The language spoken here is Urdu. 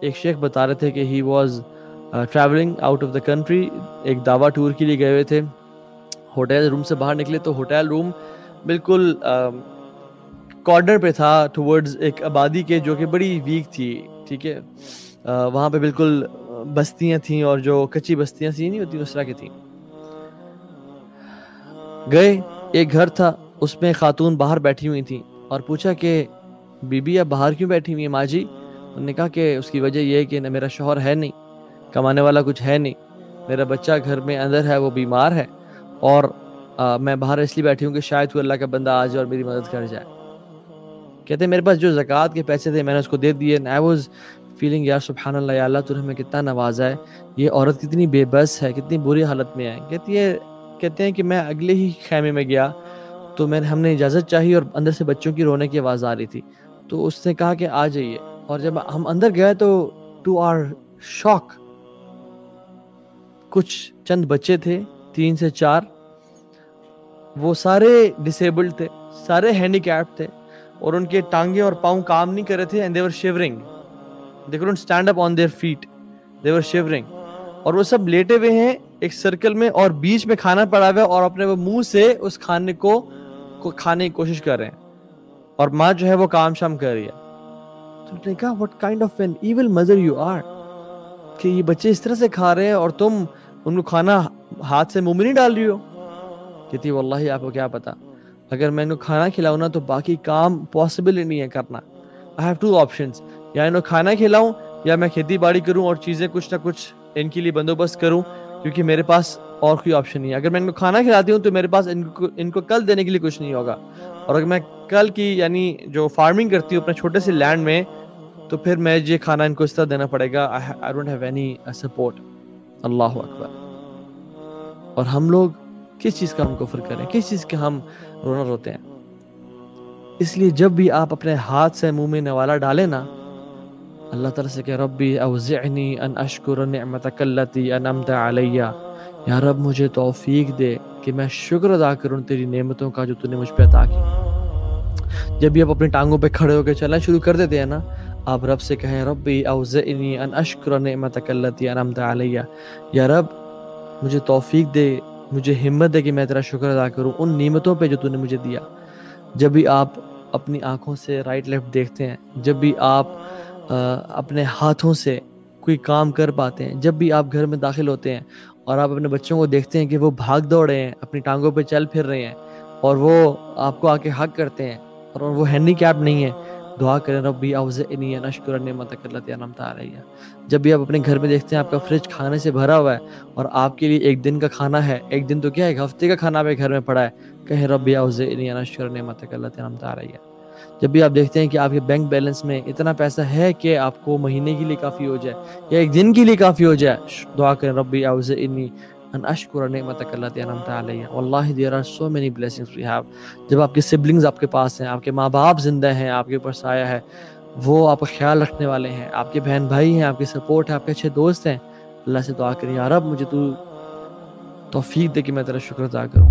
ایک شیخ بتا رہے تھے کہ he was travelling out of the country ایک دعویٰ ٹور کے لیے گئے ہوئے تھے. ہوٹل روم سے باہر نکلے تو ہوٹل روم بالکل um, کارنر پہ تھا ٹورڈز ایک آبادی کے جو کہ بڑی ویک تھی، ٹھیک ہے؟ وہاں پہ بالکل بستیاں تھیں اور جو کچی بستیاں سی نہیں ہوتی، اس طرح کی تھیں۔ گئے، ایک گھر تھا، اس میں خاتون باہر بیٹھی ہوئی تھیں اور پوچھا کہ بی بی اب باہر کیوں بیٹھی ہوئی ہیں ماں جی؟ انہوں نے کہا کہ اس کی وجہ یہ ہے کہ میرا شوہر ہے نہیں، کمانے والا کچھ ہے نہیں۔ میرا بچہ گھر میں اندر ہے، وہ بیمار ہے۔ اور میں باہر اس لیے بیٹھی ہوں کہ شاید کوئی اللہ کا بندہ آ جائے اور میری مدد کر جائے۔ کہتے ہیں، میرے پاس جو زکوٰۃ کے پیسے تھے، میں نے اس کو دے دیے۔ آئی واز فیلنگ یار سبحان اللہ یا اللہ تو ہمیں کتنا نوازا ہے۔ یہ عورت کتنی بے بس ہے، کتنی بری حالت میں ہے۔ کہتی ہے، کہتے ہیں کہ میں اگلے ہی خیمے میں گیا تو میں نے، ہم نے اجازت چاہی اور اندر سے بچوں کی رونے کی آواز آ رہی تھی۔ تو اس نے کہا کہ آ جائیے۔ اور جب ہم اندر گئے تو ٹو آر شوق کچھ چند بچے تھے، تین سے چار، وہ سارے ڈسیبلڈ تھے، سارے ہینڈی کیپ تھے، اور ان کے ٹانگیں اور پاؤں کام نہیں کر رہے تھے and they were shivering they couldn't stand up on their feet they were shivering اور وہ سب لیٹے ہوئے ہیں ایک سرکل میں اور بیچ میں کھانا پڑا ہوا ہے اور اپنے وہ منہ سے اس کھانے کو کھانے کی کوشش کر رہے ہیں۔ اور ماں جو ہے وہ کام شام کر رہی ہے۔ تو نے کہا what kind of an evil mother you are کہ یہ بچے اس طرح سے کھا رہے ہیں اور تم ان کو کھانا ہاتھ سے منہ میں نہیں ڈال رہی ہو؟ کہتی واللہ آپ کو کیا پتا اگر میں ان کو کھانا کھلاؤں نا تو باقی کام پاسبل ہی نہیں ہے کرنا۔ آئی ہیو ٹو آپشنس یا ان کو کھانا کھلاؤں یا میں کھیتی باڑی کروں اور چیزیں کچھ نہ کچھ ان کے لیے بندوبست کروں، کیونکہ میرے پاس اور کوئی آپشن نہیں ہے۔ اگر میں ان کو کھانا کھلاتی ہوں تو میرے پاس ان کو ان کو کل دینے کے لیے کچھ نہیں ہوگا۔ اور اگر میں کل کی یعنی جو فارمنگ کرتی ہوں اپنے چھوٹے سے لینڈ میں تو پھر میں یہ کھانا ان کو اس طرح دینا پڑے گا I don't have any support اللہ اکبر۔ اور ہم لوگ کس چیز کا ہم کفر کریں؟ کس چیز کے ہم رونا روتے ہیں؟ اس لیے جب بھی آپ اپنے ہاتھ سے منہ میں نوالا ڈالیں نا، اللہ تعالیٰ سے کہ ربی اوزعنی ان اشکر نعمتک اللتی انمت علیہ۔ یا رب مجھے توفیق دے کہ میں شکر ادا کروں تیری نعمتوں کا جو تو نے مجھ پہ عطا کی جب بھی آپ اپنی ٹانگوں پہ کھڑے ہو کے چلنا شروع کر دیتے ہیں نا آپ رب سے کہیں، ربی اوزعنی ان اشکر نعمتک اللتی انمت علیہ یا رب، مجھے توفیق دے، مجھے ہمت دے کہ میں تیرا شکر ادا کروں ان نعمتوں پہ جو تو نے مجھے دیا۔ جب بھی آپ اپنی آنکھوں سے رائٹ لیفٹ دیکھتے ہیں، جب بھی آپ اپنے ہاتھوں سے کوئی کام کر پاتے ہیں، جب بھی آپ گھر میں داخل ہوتے ہیں اور آپ اپنے بچوں کو دیکھتے ہیں کہ وہ بھاگ دوڑ رہے ہیں، اپنی ٹانگوں پہ چل پھر رہے ہیں اور وہ آپ کو آ کے حق کرتے ہیں اور وہ ہینڈی کیپ نہیں ہے دعا کریں، ربی اوز انی نشکر نعمت اللہ نمتا آ رہی ہے جب بھی آپ اپنے گھر میں دیکھتے ہیں، آپ کا فریج کھانے سے بھرا ہوا ہے اور آپ کے لیے ایک دن کا کھانا ہے، ایک دن تو کیا ہے، ایک ہفتے کا کھانا آپ گھر میں پڑا ہے، کہیں، ربی اوز انی نشکر نعمت اللہ نمتا آ رہی ہے جب بھی آپ دیکھتے ہیں کہ آپ کے بینک بیلنس میں اتنا پیسہ ہے کہ آپ کو مہینے کے لیے کافی ہو جائے یا ایک دن کے لیے کافی ہو جائے، دعا کریں، ربی اوز ان اشکر نعمتک اللہ تعالیٰ علیہ واللہ there are so many blessings we have جب آپ کے سبلنگز آپ کے پاس ہیں آپ کے ماں باپ زندہ ہیں آپ کے اوپر سایہ ہے وہ آپ کا خیال رکھنے والے ہیں آپ کے بہن بھائی ہیں آپ کی سپورٹ ہے آپ کے اچھے دوست ہیں اللہ سے دعا کریں یا رب مجھے تو توفیق دے کہ میں تیرا شکر ادا کروں